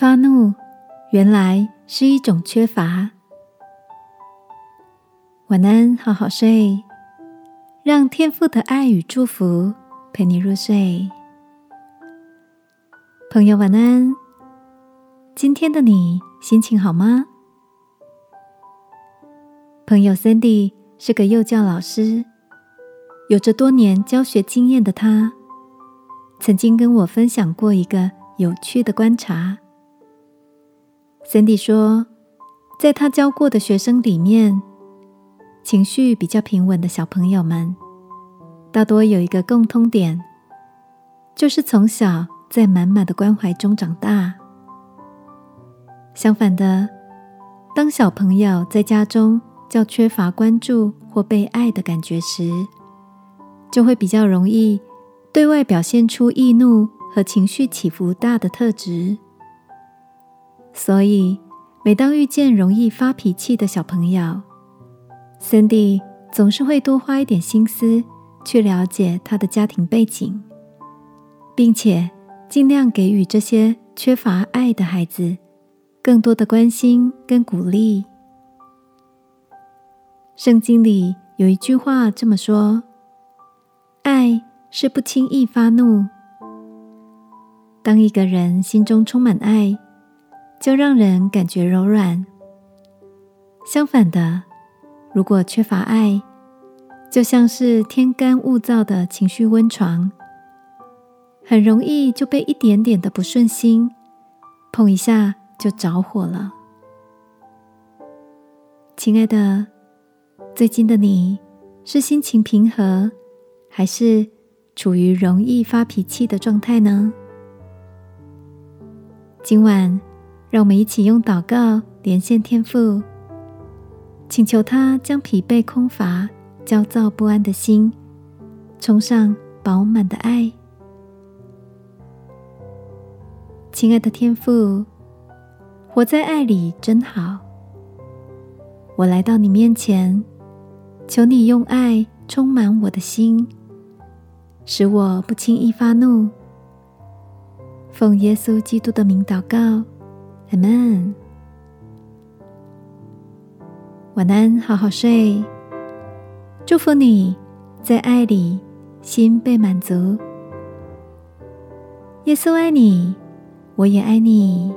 发怒原来是一种缺乏。晚安，好好睡，让天父的爱与祝福陪你入睡。朋友，晚安。今天的你心情好吗？朋友 Cindy 是个幼教老师，有着多年教学经验的他，曾经跟我分享过一个有趣的观察。Cindy 说，在他教过的学生里面，情绪比较平稳的小朋友们，大多有一个共通点，就是从小在满满的关怀中长大。相反的，当小朋友在家中较缺乏关注或被爱的感觉时，就会比较容易对外表现出易怒和情绪起伏大的特质。所以，每当遇见容易发脾气的小朋友，Cindy 总是会多花一点心思去了解他的家庭背景，并且尽量给予这些缺乏爱的孩子。更多的关心跟鼓励。圣经里有一句话这么说：“爱是不轻易发怒。”当一个人心中充满爱，就让人感觉柔软。相反的，如果缺乏爱，就像是天干物燥的情绪温床，很容易就被一点点的不顺心碰一下。就着火了，亲爱的，最近的你是心情平和，还是处于容易发脾气的状态呢？今晚，让我们一起用祷告连线天父，请求他将疲惫、空乏、焦躁不安的心，充上饱满的爱。亲爱的天父。活在爱里真好。我来到你面前，求你用爱充满我的心，使我不轻易发怒。奉耶稣基督的名祷告，阿门。晚安，好好睡。祝福你在爱里心被满足。耶稣爱你，我也爱你。